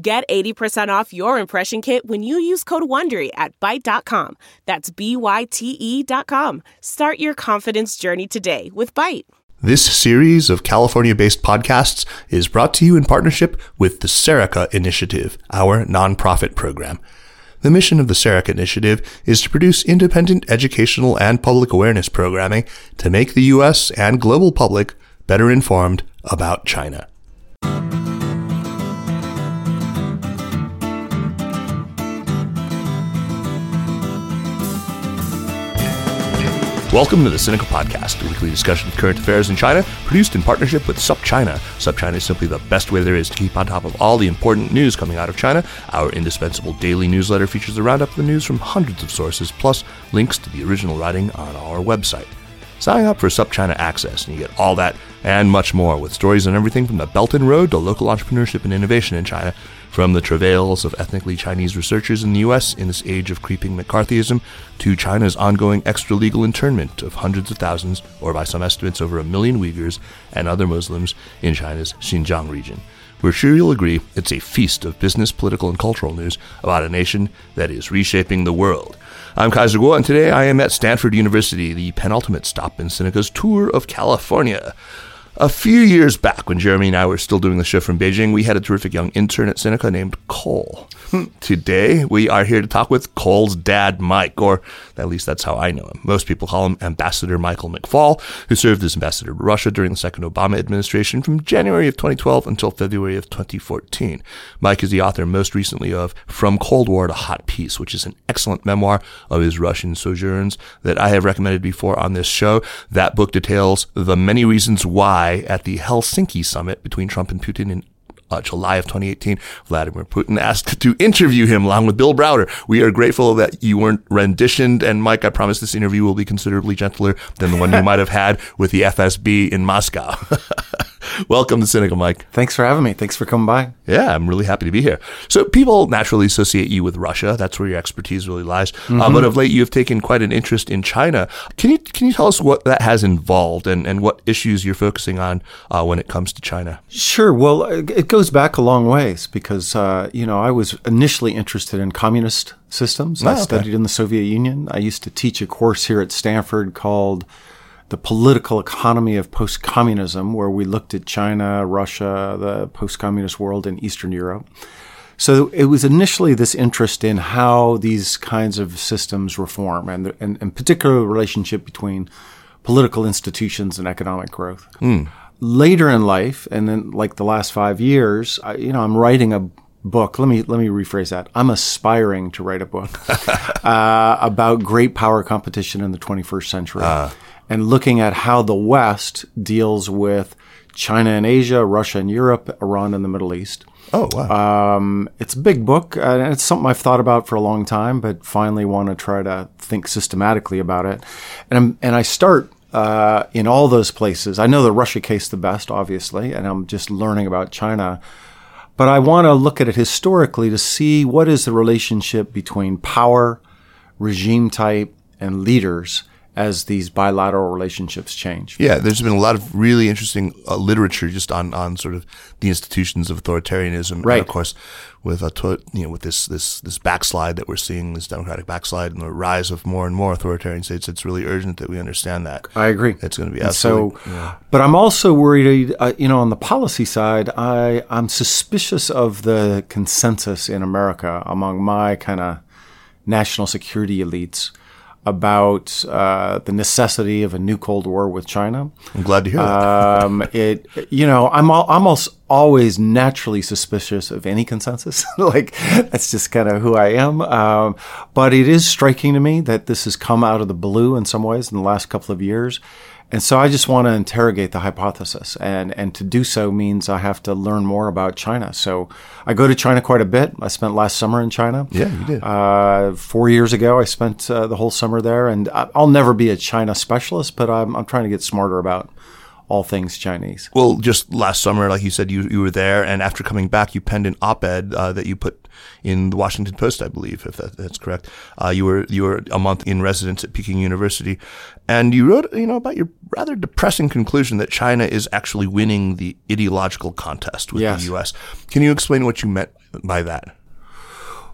Get 80% off your impression kit when you use code WONDERY at Byte.com. That's B-Y-T-E dot com. Start your confidence journey today with Byte. This series of California-based podcasts is brought to you in partnership with the Serica Initiative, our nonprofit program. The mission of the Serica Initiative is to produce independent educational and public awareness programming to make the U.S. and global public better informed about China. Welcome to the Sinica Podcast, a weekly discussion of current affairs in China, produced in partnership with SupChina. SupChina is simply the best way there is to keep on top of all the important news coming out of China. Our indispensable daily newsletter features a roundup of the news from hundreds of sources, plus links to the original writing on our website. Sign up for SupChina Access, and you get all that and much more, with stories on everything from the Belt and Road to local entrepreneurship and innovation in China from the travails of ethnically Chinese researchers in the U.S. in this age of creeping McCarthyism to China's ongoing extra-legal internment of hundreds of thousands, or by some estimates over a million Uyghurs and other Muslims in China's Xinjiang region. We're sure you'll agree it's a feast of business, political, and cultural news about a nation that is reshaping the world. I'm Kaiser Kuo, and today I am at Stanford University, the penultimate stop in Sinica's tour of California. A few years back, when Jeremy and I were still doing the show from Beijing, we had a terrific young intern at Sinica named Cole. Hmm. Today, we are here to talk with Cole's dad, Mike, or at least that's how I know him. Most people call him Ambassador Michael McFaul, who served as ambassador to Russia during the second Obama administration from January of 2012 until February of 2014. Mike is the author most recently of From Cold War to Hot Peace, which is an excellent memoir of his Russian sojourns that I have recommended before on this show. That book details the many reasons why at the Helsinki summit between Trump and Putin in uh, July of 2018, Vladimir Putin asked to interview him along with Bill Browder. We are grateful that you weren't renditioned. And Mike, I promise this interview will be considerably gentler than the one you might have had with the FSB in Moscow. Welcome to Sinica, Mike. Thanks for having me. Thanks for coming by. Yeah, I'm really happy to be here. So people naturally associate you with Russia. That's where your expertise really lies. Uh, mm-hmm. Uh, but of late, you have taken quite an interest in China. Can you can you tell us what that has involved and, and what issues you're focusing on uh, when it comes to China? Sure. Well, it goes back a long ways because uh, you know I was initially interested in communist systems. Oh, I studied okay. in the Soviet Union. I used to teach a course here at Stanford called the political economy of post communism, where we looked at China, Russia, the post communist world, in Eastern Europe. So it was initially this interest in how these kinds of systems reform and, and, and particular the relationship between political institutions and economic growth. Mm. Later in life, and then like the last five years, I, you know, I'm writing a book. Let me let me rephrase that. I'm aspiring to write a book uh, about great power competition in the 21st century. Uh and looking at how the West deals with China and Asia, Russia and Europe, Iran and the Middle East. Oh, wow. Um, it's a big book, and it's something I've thought about for a long time, but finally want to try to think systematically about it. And, I'm, and I start uh, in all those places. I know the Russia case the best, obviously, and I'm just learning about China. But I want to look at it historically to see what is the relationship between power, regime type, and leaders as these bilateral relationships change. Yeah, there's been a lot of really interesting uh, literature just on, on sort of the institutions of authoritarianism, right? And of course, with a you know with this this this backslide that we're seeing, this democratic backslide, and the rise of more and more authoritarian states, it's really urgent that we understand that. I agree. It's going to be absolutely. So, yeah. but I'm also worried. Uh, you know, on the policy side, I I'm suspicious of the consensus in America among my kind of national security elites about uh, the necessity of a new Cold War with China. I'm glad to hear that. um, it, you know, I'm al- almost always naturally suspicious of any consensus. like that's just kind of who I am. Um, but it is striking to me that this has come out of the blue in some ways in the last couple of years. And so I just want to interrogate the hypothesis. And, and to do so means I have to learn more about China. So I go to China quite a bit. I spent last summer in China. Yeah, you did. Uh, four years ago, I spent uh, the whole summer there. And I'll never be a China specialist, but I'm, I'm trying to get smarter about all things Chinese. Well, just last summer, like you said, you, you were there. And after coming back, you penned an op ed uh, that you put in the Washington Post, I believe, if that, that's correct. Uh, you were you were a month in residence at Peking University, and you wrote you know about your rather depressing conclusion that China is actually winning the ideological contest with Yes. the U.S. Can you explain what you meant by that?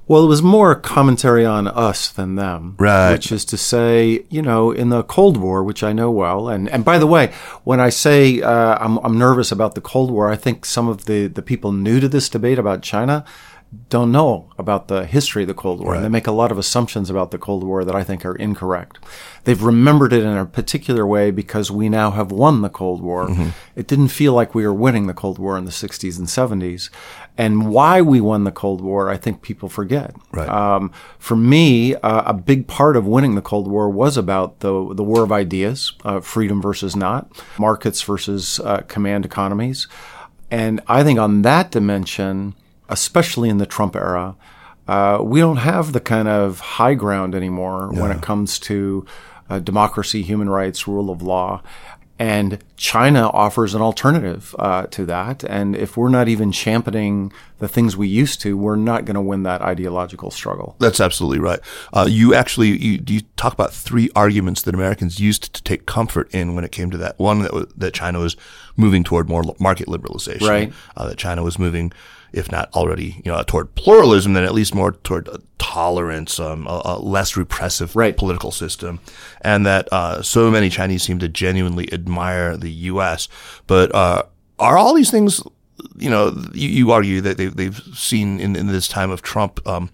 Well, it was more commentary on us than them. Right. Which is to say, you know, in the Cold War, which I know well, and, and by the way, when I say uh, I'm, I'm nervous about the Cold War, I think some of the, the people new to this debate about China don't know about the history of the Cold War. And they make a lot of assumptions about the Cold War that I think are incorrect. They've remembered it in a particular way because we now have won the Cold War. It didn't feel like we were winning the Cold War in the 60s and 70s. And why we won the Cold War, I think people forget. Right. Um, for me, uh, a big part of winning the Cold War was about the the war of ideas, uh, freedom versus not, markets versus uh, command economies, and I think on that dimension, especially in the Trump era, uh, we don't have the kind of high ground anymore when it comes to uh, democracy, human rights, rule of law. And China offers an alternative uh, to that. And if we're not even championing the things we used to, we're not going to win that ideological struggle. That's absolutely right. Uh, you actually you, you talk about three arguments that Americans used to take comfort in when it came to that. One that was, that China was moving toward more market liberalization. Right. Uh, that China was moving, if not already, you know, toward pluralism, then at least more toward tolerance, um, a, a less repressive Right. political system, and that uh, so many Chinese seem to genuinely admire the U.S. But uh, are all these things? You know, you, you argue that they've, they've seen in, in this time of Trump, um,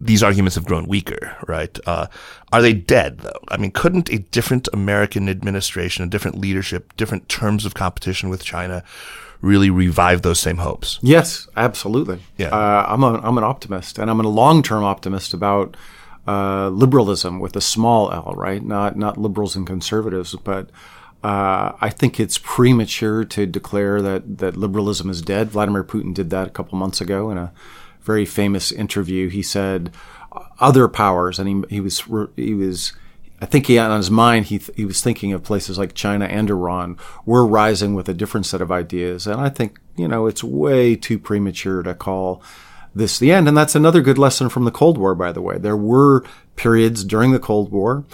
these arguments have grown weaker, right? Uh, are they dead though? I mean, couldn't a different American administration, a different leadership, different terms of competition with China really revive those same hopes? Yes, absolutely. Yeah. Uh, I'm, a, I'm an optimist, and I'm a long term optimist about uh, liberalism with a small L, right? Not not liberals and conservatives, but uh, I think it's premature to declare that that liberalism is dead. Vladimir Putin did that a couple months ago in a very famous interview. He said other powers, and he he was he was. I think he on his mind he th- he was thinking of places like China and Iran were rising with a different set of ideas, and I think you know it's way too premature to call this the end. And that's another good lesson from the Cold War, by the way. There were periods during the Cold War.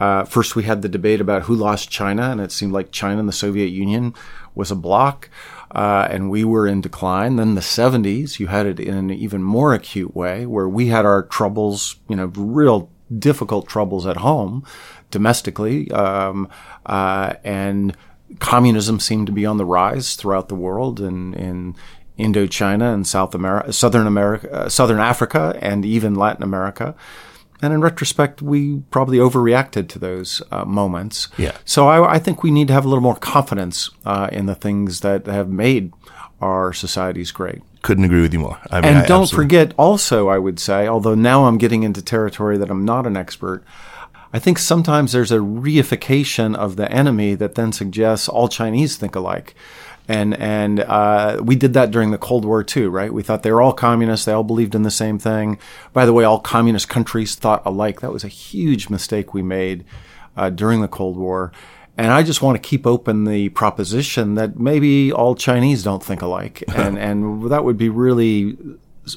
Uh, first, we had the debate about who lost China, and it seemed like China and the Soviet Union was a bloc, uh, and we were in decline. Then the 70s, you had it in an even more acute way, where we had our troubles, you know, real difficult troubles at home, domestically, um, uh, and communism seemed to be on the rise throughout the world, and in Indochina and South America, Southern America, uh, Southern Africa, and even Latin America. And in retrospect, we probably overreacted to those uh, moments. Yeah. So I, I think we need to have a little more confidence uh, in the things that have made our societies great. Couldn't agree with you more. I mean, And I don't absolutely- forget, also, I would say, although now I'm getting into territory that I'm not an expert, I think sometimes there's a reification of the enemy that then suggests all Chinese think alike. And and uh, we did that during the Cold War too, right? We thought they were all communists; they all believed in the same thing. By the way, all communist countries thought alike. That was a huge mistake we made uh, during the Cold War. And I just want to keep open the proposition that maybe all Chinese don't think alike, and and that would be really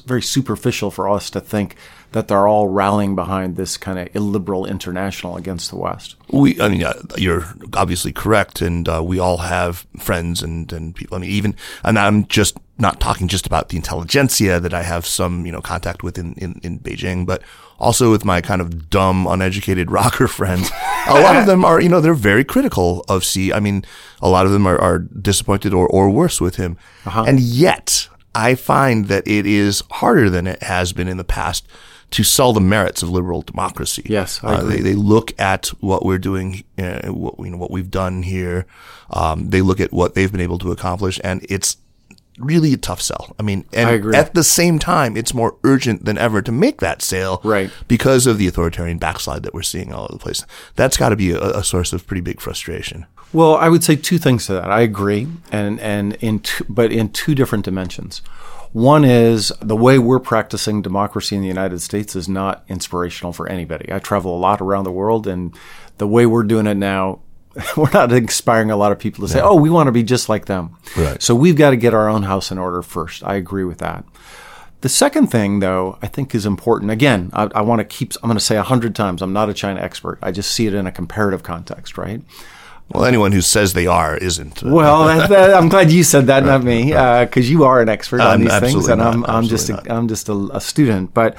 very superficial for us to think that they're all rallying behind this kind of illiberal international against the West. We, I mean, uh, you're obviously correct, and uh, we all have friends and and people. I mean, even, and I'm just not talking just about the intelligentsia that I have some, you know, contact with in in, in Beijing, but also with my kind of dumb, uneducated rocker friends. a lot of them are, you know, they're very critical of Xi. I mean, a lot of them are, are disappointed or or worse with him, and yet I find that it is harder than it has been in the past to sell the merits of liberal democracy. Yes, Uh, they, they look at what we're doing, uh, what, you know, what we've done here. Um, they look at what they've been able to accomplish, and it's really a tough sell. I mean, and I agree. at the same time, it's more urgent than ever to make that sale, Right. Because of the authoritarian backslide that we're seeing all over the place. That's got to be a, a source of pretty big frustration. Well, I would say two things to that. I agree, and and in two, but in two different dimensions. One is the way we're practicing democracy in the United States is not inspirational for anybody. I travel a lot around the world, and the way we're doing it now, we're not inspiring a lot of people to say, "Oh, we want to be just like them." Right. So we've got to get our own house in order first. I agree with that. The second thing, though, I think is important. Again, I, I want to keep. I'm going to say a hundred times. I'm not a China expert. I just see it in a comparative context, right? Well, anyone who says they are isn't. Well, that, that, I'm glad you said that, not me, because uh, you are an expert on I'm these things, and I'm I'm just I'm just a, a student. But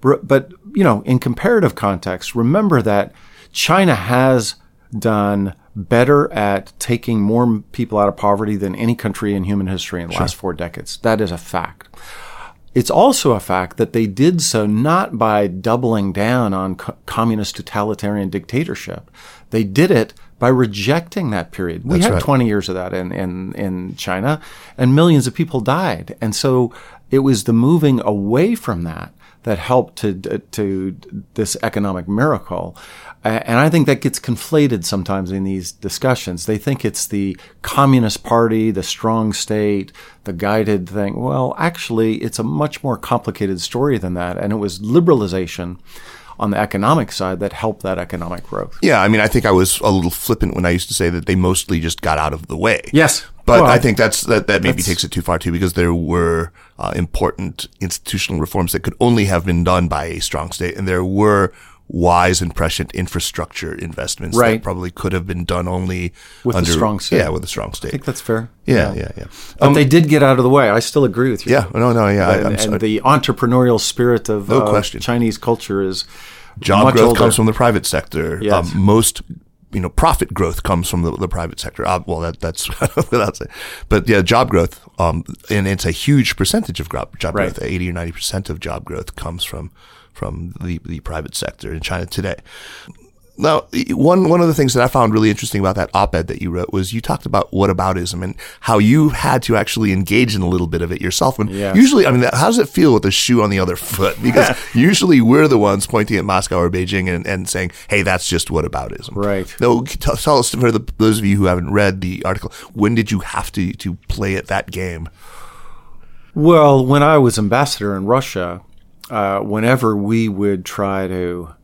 but you know, in comparative context, remember that China has done better at taking more people out of poverty than any country in human history in the last four decades. That is a fact. It's also a fact that they did so not by doubling down on co- communist totalitarian dictatorship. They did it by rejecting that period. We That's had right. 20 years of that in, in, in China, and millions of people died. And so it was the moving away from that that helped to, to this economic miracle. And I think that gets conflated sometimes in these discussions. They think it's the Communist Party, the strong state, the guided thing. Well, actually, it's a much more complicated story than that. And it was liberalization on the economic side that helped that economic growth. Yeah, I mean, I think I was a little flippant when I used to say that they mostly just got out of the way. Yes. But Well, I think that's that, that maybe takes it too far too, because there were uh, important institutional reforms that could only have been done by a strong state, and there were wise and prescient infrastructure investments that probably could have been done only With a strong state. Yeah, with a strong state. I think that's fair. yeah, yeah, yeah. But they did get out of the way. I still agree with you. Yeah, no, no, yeah. And, I'm and the entrepreneurial spirit of No uh. Chinese culture is Job much growth older. comes from the private sector. Yes. Um, most, you know, profit growth comes from the, the private sector. Uh, well, that, that's without saying, but yeah, job growth. Um, and it's a huge percentage of job, job Right. growth. Eighty or ninety percent of job growth comes from from the, the private sector in China today. Now, one one of the things that I found really interesting about that op-ed that you wrote was you talked about whataboutism and how you had to actually engage in a little bit of it yourself. And Yes. usually, I mean, how does it feel with the shoe on the other foot? Because usually we're the ones pointing at Moscow or Beijing and, and saying, "Hey, that's just whataboutism." Right. No, tell, tell us for the, those of you who haven't read the article, when did you have to to play at that game? Well, when I was ambassador in Russia, uh, whenever we would try to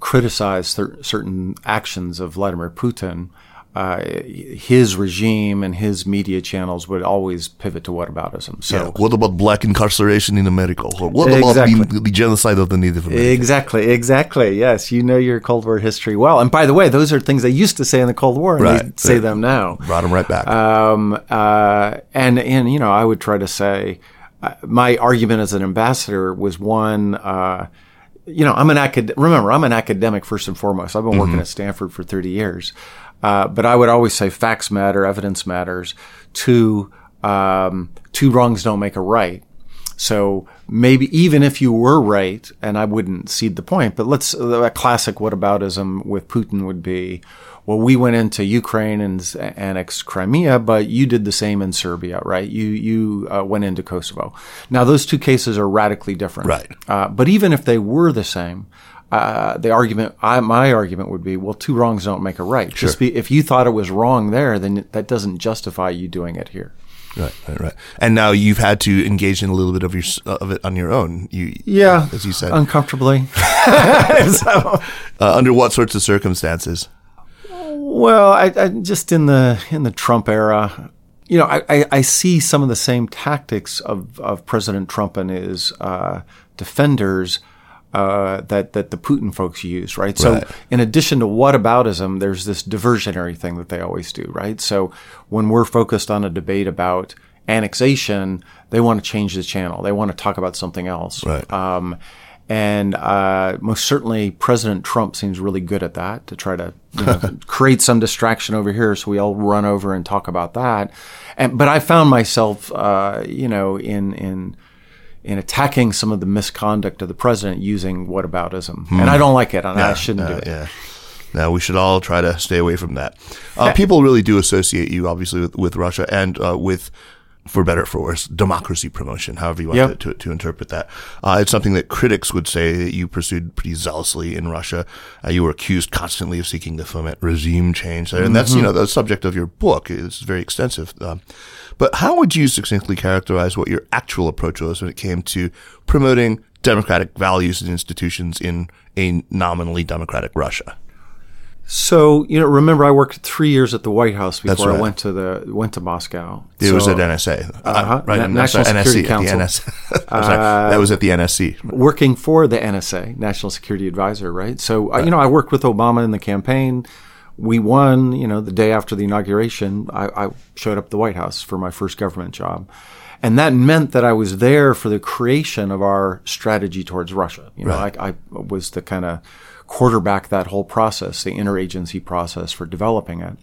criticize cer- certain actions of Vladimir Putin, uh, his regime and his media channels would always pivot to whataboutism. So Yeah. What about black incarceration in America? Or what about Exactly. the, the genocide of the Native Americans? Exactly, exactly. Yes, you know your Cold War history well. And by the way, those are things they used to say in the Cold War, and they say right. them now. Brought them right back. Um, uh, and and you know, I would try to say my argument as an ambassador was one. Uh, you know, I'm an acad. Remember, I'm an academic first and foremost. I've been working at Stanford for 30 years, uh, but I would always say facts matter, evidence matters. Two, um, two wrongs don't make a right. So maybe even if you were right, and I wouldn't cede the point, but let's a classic whataboutism with Putin would be, well, we went into Ukraine and annexed Crimea, but you did the same in Serbia, right? You you uh, went into Kosovo. Now those two cases are radically different, Right. Uh, but even if they were the same. Uh, the argument, I, my argument would be, well, two wrongs don't make a right. Just be, if you thought it was wrong there, then that doesn't justify you doing it here. Right, right, right. And now you've had to engage in a little bit of your of it on your own. You, Yeah, as you said, uncomfortably. so, uh, under what sorts of circumstances? Well, I, I just in the in the Trump era, you know, I, I, I see some of the same tactics of, of President Trump and his uh, defenders uh, that that the Putin folks use, right? So, Right. in addition to whataboutism, there's this diversionary thing that they always do, right? So, when we're focused on a debate about annexation, they want to change the channel. They want to talk about something else. Right. Um, and uh, most certainly, President Trump seems really good at that to try to you know, create some distraction over here, so we all run over and talk about that. And but I found myself, uh, you know, in in in attacking some of the misconduct of the president using whataboutism, and I don't like it, and I shouldn't do it. Yeah. Now we should all try to stay away from that. Uh, people really do associate you, obviously, with, with Russia and uh, with for better or for worse, democracy promotion, however you want Yep. to, to, to interpret that. Uh, it's something that critics would say that you pursued pretty zealously in Russia. Uh, you were accused constantly of seeking to foment regime change there. And that's, you know, the subject of your book. It's very extensive. Um, but how would you succinctly characterize what your actual approach was when it came to promoting democratic values and institutions in a nominally democratic Russia? So you know, remember I worked three years at the White House before right. I went to the went to Moscow. It was at NSA, Uh-huh. right? Na- National sorry, Security NSC, the Council. NS. Sorry, that was at the NSC. working for the NSA, National Security Advisor, right? So, uh, you know, I worked with Obama in the campaign. We won, you know, the day after the inauguration, I, I showed up at the White House for my first government job. And that meant that I was there for the creation of our strategy towards Russia. You know, Right. I, I was the kind of quarterback that whole process, the interagency process for developing it.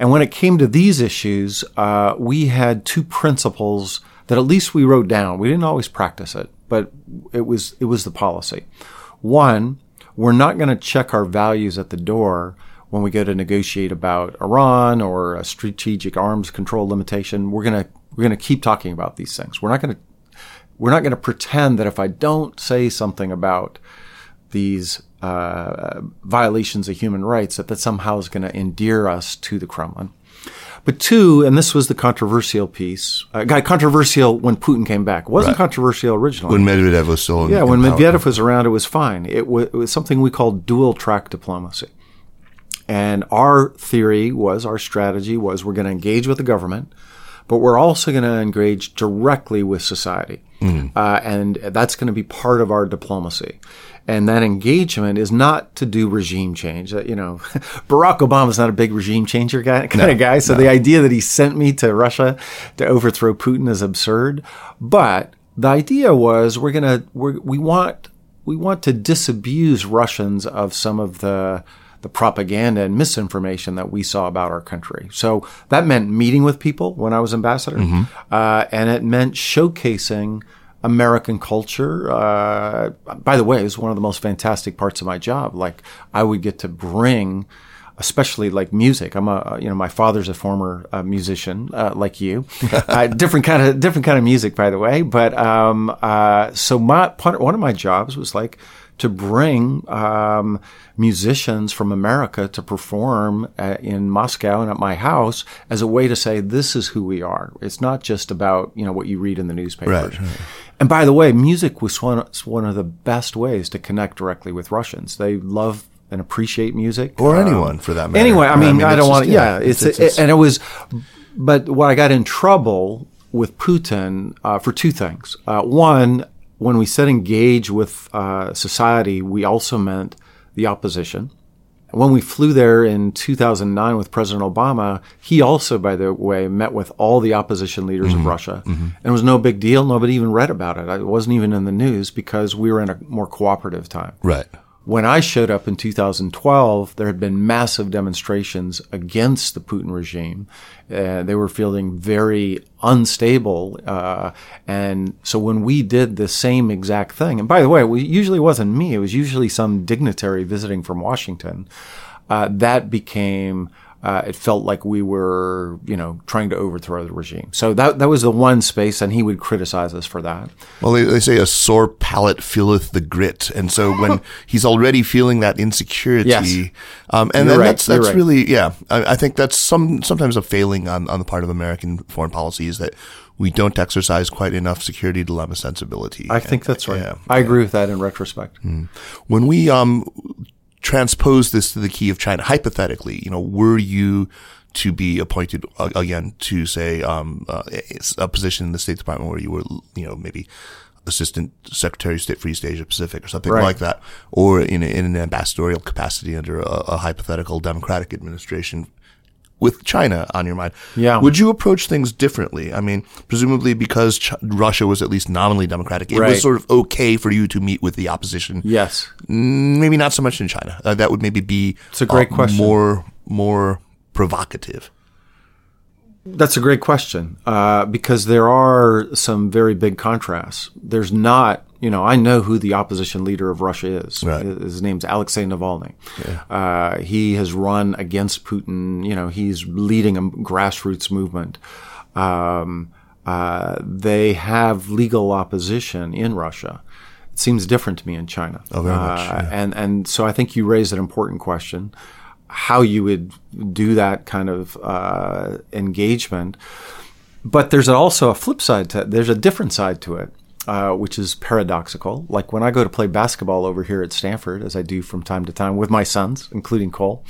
And when it came to these issues, uh, we had two principles that at least we wrote down. We didn't always practice it, but it was it was the policy. One, we're not going to check our values at the door when we go to negotiate about Iran or a strategic arms control limitation. We're going to we're going to keep talking about these things. We're not going to we're not going to pretend that if I don't say something about these uh, violations of human rights, that that somehow is going to endear us to the Kremlin. But two, and this was the controversial piece, uh, got controversial when Putin came back. It wasn't Right. controversial originally. When Medvedev was still in yeah, when power. Medvedev was around, it was fine. It, wa it was something we called dual track diplomacy. And our theory was, our strategy was, we're going to engage with the government, but we're also going to engage directly with society. Uh, and that's going to be part of our diplomacy. And that engagement is not to do regime change. You know, Barack Obama's not a big regime changer guy, kind of guy. So the idea that he sent me to Russia to overthrow Putin is absurd. But the idea was we're going to, we're, we want, we want to disabuse Russians of some of the the propaganda and misinformation that we saw about our country. So that meant meeting with people when I was ambassador, uh, and it meant showcasing American culture. Uh, by the way, it was one of the most fantastic parts of my job. Like I would get to bring especially like music. I'm a, you know, my father's a former uh, musician, uh, like you. uh, different kind of, different kind of music, by the way. But, um, uh, so my, part, one of my jobs was like to bring, um, musicians from America to perform uh, in Moscow and at my house as a way to say, this is who we are. It's not just about, you know, what you read in the newspapers. Right, right. And by the way, music was one, one of the best ways to connect directly with Russians. They love and appreciate music, Or Um, anyone, for that matter. Anyway, I Right, I mean, mean, I, don't want to. yeah, Yeah, it's, it's- it's- and it was. But what I got in trouble with Putin uh, for two things. Uh, one, when we said engage with uh, society, we also meant the opposition. When we flew there in 2009 with President Obama, he also, by the way, met with all the opposition leaders of mm-hmm. Russia. Mm-hmm. And it was no big deal. Nobody even read about it. It wasn't even in the news because we were in a more cooperative time. Right. When I showed up in 2012, there had been massive demonstrations against the Putin regime. Uh, they were feeling very unstable. Uh, and so when we did the same exact thing, and by the way, it usually wasn't me, it was usually some dignitary visiting from Washington, uh, that became. Uh, it felt like we were, you know, trying to overthrow the regime. So that that was the one space, and he would criticize us for that. Well, they, they say a sore palate filleth the grit, and so when he's already feeling that insecurity, Yes. um, and then right, that's that's right. really yeah. I, I think that's some sometimes a failing on on the part of American foreign policy is that we don't exercise quite enough security dilemma sensibility. I think that's right. Yeah. I agree with that in retrospect. when we um transpose this to the key of China, hypothetically, you know, were you to be appointed uh, again to say um, uh, a position in the State Department where you were, you know, maybe assistant secretary of state for East Asia Pacific or something Right. like that, or in, a, in an ambassadorial capacity under a, a hypothetical democratic administration with China on your mind, Yeah. would you approach things differently? I mean, presumably because Ch- Russia was at least nominally democratic, it Right. was sort of okay for you to meet with the opposition Yes. maybe not so much in China. Uh, that would maybe be It's a great uh, question. More more provocative. That's a great question uh, because there are some very big contrasts. There's not, you know, I know who the opposition leader of Russia is. Right. His name's Alexei Navalny. Uh, he has run against Putin. You know, he's leading a grassroots movement. Um, Uh, they have legal opposition in Russia. It seems different to me in China. Oh, very much, Uh, And and so I think you raised an important question: how you would do that kind of uh, engagement. But there's also a flip side to There's a different side to it, uh, which is paradoxical. Like when I go to play basketball over here at Stanford, as I do from time to time with my sons, including Cole,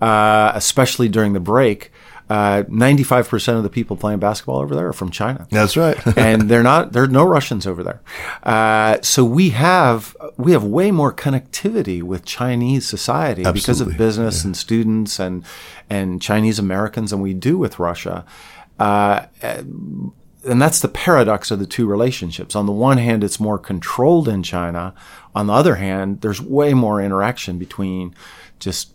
uh, especially during the break. Uh, 95% of the people playing basketball over there are from China That's right. and they're not there are no Russians over there. Uh, so we have we have way more connectivity with Chinese society because of Absolutely, business and students and and Chinese Americans than we do with Russia. Uh, and that's the paradox of the two relationships. On the one hand, it's more controlled in China. On the other hand, there's way more interaction between just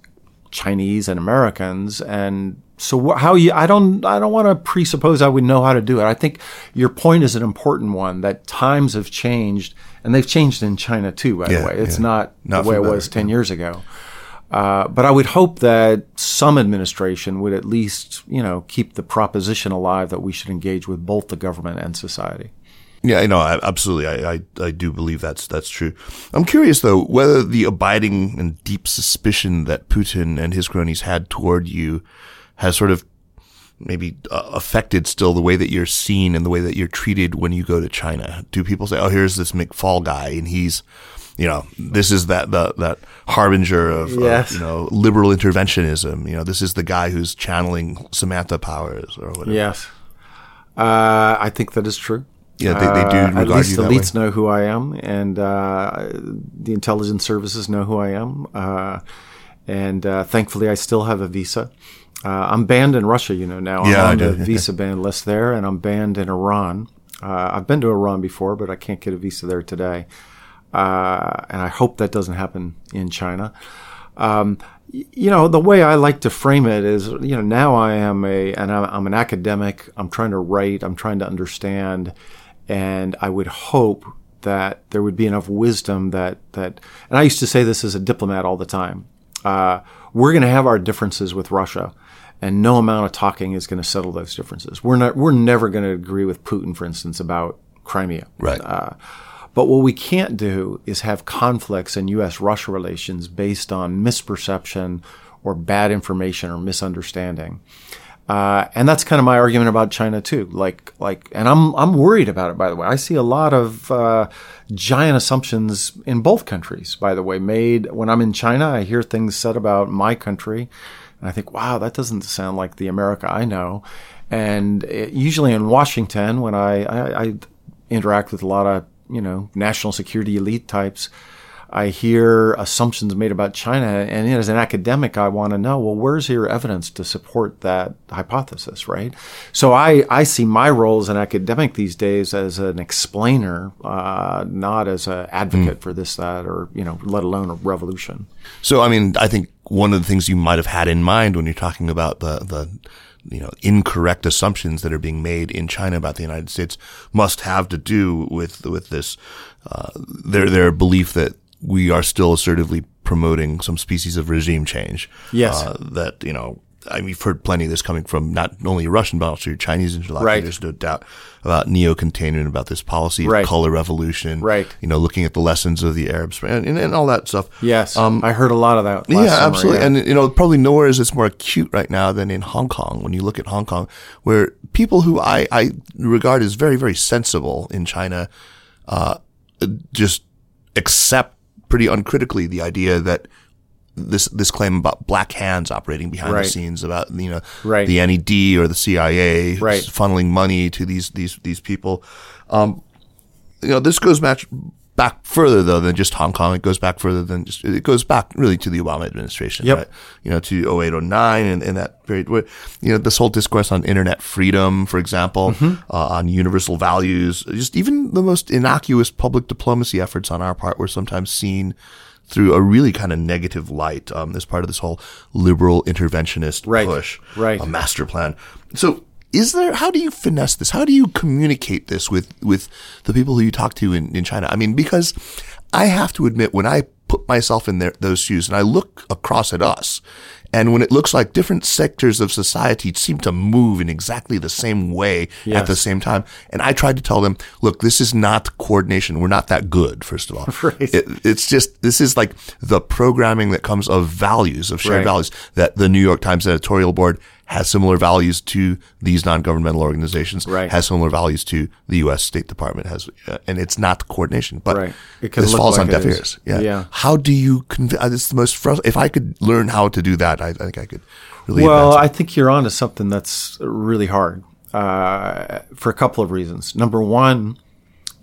Chinese and Americans. And so wh- how you, I don't, I don't want to presuppose I would know how to do it. I think your point is an important one that times have changed and they've changed in China too, by Yeah, the way. It's yeah. not, Not the way it better, was 10 years ago. Uh, but I would hope that some administration would at least, you know, keep the proposition alive that we should engage with both the government and society. Yeah, I know. I, absolutely, I, I I do believe that's that's true. I'm curious though whether the abiding and deep suspicion that Putin and his cronies had toward you has sort of maybe uh, affected still the way that you're seen and the way that you're treated when you go to China. Do people say, "Oh, here's this McFaul guy, and he's." You know, this is that the, that harbinger of, of, you know liberal interventionism. You know, this is the guy who's channeling Samantha Powers or whatever. Yes. Uh, I think that is true. Yeah, they, they do Uh, regard at least that way. elites know who I am, and uh, the intelligence services know who I am. Uh, and uh, thankfully, I still have a visa. Uh, I'm banned in Russia, you know. Now Yeah, I'm on the visa ban list there, and I'm banned in Iran. Uh, I've been to Iran before, but I can't get a visa there today. Uh, and I hope that doesn't happen in China. Um, you know, the way I like to frame it is, you know, now I am a, and I'm, I'm an academic. I'm trying to write. I'm trying to understand, and I would hope that there would be enough wisdom that that. And I used to say this as a diplomat all the time. Uh, we're going to have our differences with Russia, and no amount of talking is going to settle those differences. We're not. We're never going to agree with Putin, for instance, about Crimea. Right. Uh, but what we can't do is have conflicts in U.S. Russia relations based on misperception or bad information or misunderstanding. Uh, and that's kind of my argument about China too. Like, like, and I'm I'm worried about it. By the way, I see a lot of uh, giant assumptions in both countries. By the way, made when I'm in China, I hear things said about my country, and I think, wow, that doesn't sound like the America I know. And it, usually in Washington, when I, I, I interact with a lot of you know national security elite types, I hear assumptions made about China, and as an academic, I want to know, well, where's your evidence to support that hypothesis, right? So I, I see my role as an academic these days as an explainer, uh, not as an advocate for this, that, or you know, let alone a revolution. So, I mean, I think one of the things you might have had in mind when you're talking about the, the, you know, incorrect assumptions that are being made in China about the United States must have to do with, with this, uh, their, their belief that we are still assertively promoting some species of regime change. Yes. Uh, that, you know, I mean, we've heard plenty of this coming from not only Russian, but also your Chinese interlocutors. Right. There's no doubt about neo-containment, about this policy of Right. color revolution. Right. You know, looking at the lessons of the Arab Spring and, and all that stuff. Yes, I heard a lot of that. Last Um, yeah, summer, absolutely. yeah. And you know, probably nowhere is this more acute right now than in Hong Kong. When you look at Hong Kong, where people who I, I regard as very, very sensible in China, uh, just accept pretty uncritically the idea that this this claim about black hands operating behind Right. the scenes about you know Right. the NED or the CIA Right. funneling money to these these these people. Um, you know, this goes back back further though than just Hong Kong. It goes back further than just it goes back really to the Obama administration, Yep. right? You know, to 08, 09 and, and that period where you know this whole discourse on internet freedom, for example, Mm-hmm. uh, on universal values, just even the most innocuous public diplomacy efforts on our part were sometimes seen through a really kind of negative light um, as part of this whole liberal interventionist Right. push, Right. a master plan. So is there how do you finesse this how do you communicate this with with the people who you talk to in, in china i mean because i have to admit when i put myself in their, those shoes and i look across at us And when it looks like different sectors of society seem to move in exactly the same way at the same time. And I tried to tell them, look, this is not coordination. We're not that good, first of all. Right. It, it's just, this is like the programming that comes of values, of shared Right. values, that the New York Times editorial board has similar values to these non-governmental organizations, Right. has similar values to the U.S. State Department has, uh, and it's not coordination, but Right. This falls like on deaf ears. Yeah. Yeah. How do you convince, it's the most frustrating, if I could learn how to do that, I, I think I could really Well, I think you're onto something that's really hard uh, for a couple of reasons. Number one,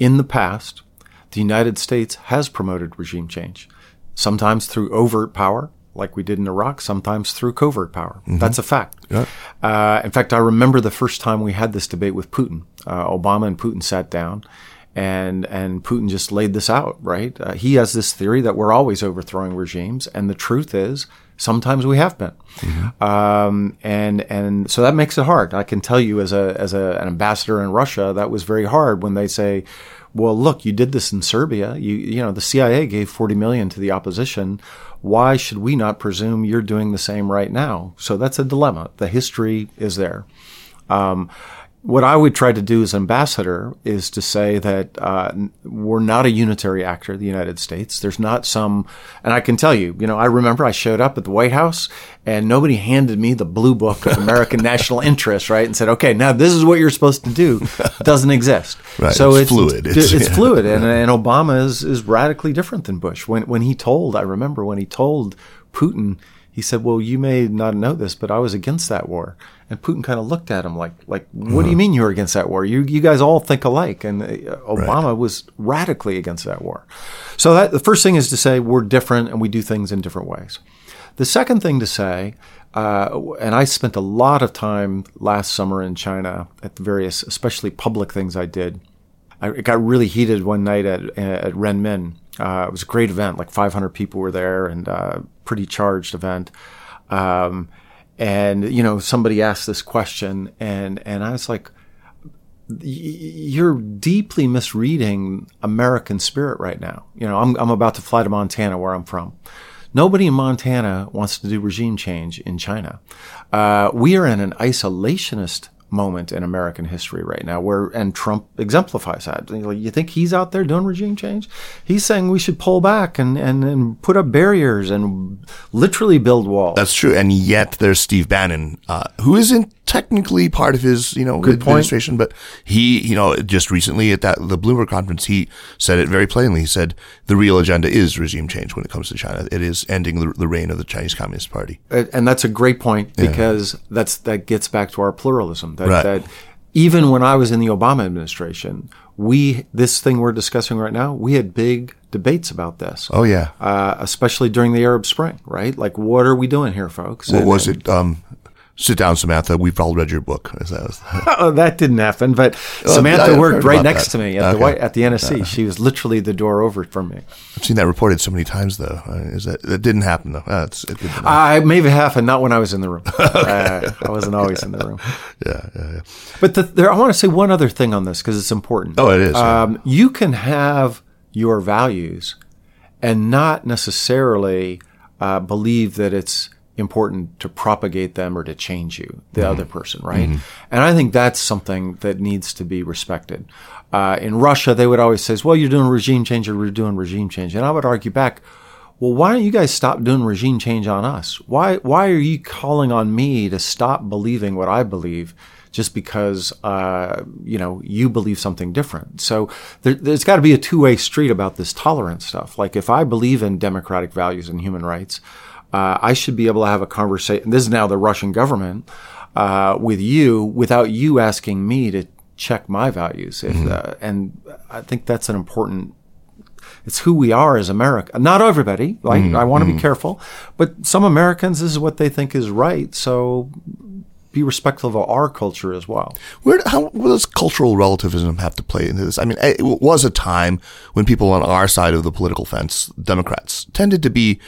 in the past, the United States has promoted regime change, sometimes through overt power, like we did in Iraq, sometimes through covert power. That's a fact. Uh, in fact, I remember the first time we had this debate with Putin. Uh, Obama and Putin sat down. And and Putin just laid this out, right? Uh, he has this theory that we're always overthrowing regimes, and the truth is, sometimes we have been. Um, and and so that makes it hard. I can tell you as a as a, an ambassador in Russia, that was very hard when they say, "Well, look, you did this in Serbia. You you know the CIA gave forty million to the opposition. Why should we not presume you're doing the same right now?" So that's a dilemma. The history is there. Um, what I would try to do as ambassador is to say that uh, we're not a unitary actor, the United States. There's not some, and I can tell you, you know, I remember I showed up at the White House and nobody handed me the blue book of American national interest, right? And said, okay, now this is what you're supposed to do. It doesn't exist. Right, So it's fluid. It's, It's- yeah. fluid. And, and Obama is, is radically different than Bush. When, when he told, I remember when he told Putin, he said, "Well, you may not know this, but I was against that war." And Putin kind of looked at him like, "Like, what do you mean you were against that war? You you guys all think alike." And uh, Obama was radically against that war. So that the first thing is to say we're different and we do things in different ways. The second thing to say, uh, and I spent a lot of time last summer in China at the various, especially public things I did. I, it got really heated one night at at Renmin. Uh, it was a great event, like 500 people were there, and uh, pretty charged event. Um, and you know, somebody asked this question, and and I was like, "You're deeply misreading American spirit right now." You know, I'm I'm about to fly to Montana, where I'm from. Nobody in Montana wants to do regime change in China. Uh, we are in an isolationist moment in American history right now, where and Trump exemplifies that. You think he's out there doing regime change? He's saying we should pull back and and, and put up barriers and literally build walls. That's true, and yet there's Steve Bannon, uh, who isn't technically part of his, you know, Good point. administration, but he, you know, just recently at that the Bloomberg conference, he said it very plainly. He said the real agenda is regime change when it comes to China. It is ending the, the reign of the Chinese Communist Party. And that's a great point because that's that gets back to our pluralism. That, Right. that even when I was in the Obama administration, we this thing we're discussing right now, we had big debates about this. Oh yeah, Uh, especially during the Arab Spring, right? Like, what are we doing here, folks? what And- was it? Um, sit down, Samantha. We've all read your book. That- Oh, that didn't happen. But Oh, Samantha worked right next that. to me at the White, at the NSC. She was literally the door over from me. I've seen that reported so many times, though. Uh, is that that didn't happen though? Uh, it's, it didn't happen. I maybe half, and not when I was in the room. uh, I wasn't always in the room. yeah, yeah, yeah. But the, there, I want to say one other thing on this because it's important. Oh, it is, yeah. Um, you can have your values and not necessarily uh, believe that it's important to propagate them or to change you, the Mm-hmm. other person, right? And I think that's something that needs to be respected. Uh, in Russia, they would always say, "Well, you're doing regime change, or we're doing regime change," and I would argue back. Well, why don't you guys stop doing regime change on us? Why why are you calling on me to stop believing what I believe just because uh, you know you believe something different? So there, there's got to be a two way street about this tolerance stuff. Like if I believe in democratic values and human rights, uh, I should be able to have a conversation. This is now the Russian government uh, with you without you asking me to check my values. If, uh, and I think that's an important it's who we are as America. Not everybody. Like I want to be careful, but some Americans this is what they think is right. So be respectful of our culture as well. Where how what does cultural relativism have to play into this? I mean, it was a time when people on our side of the political fence, Democrats, tended to be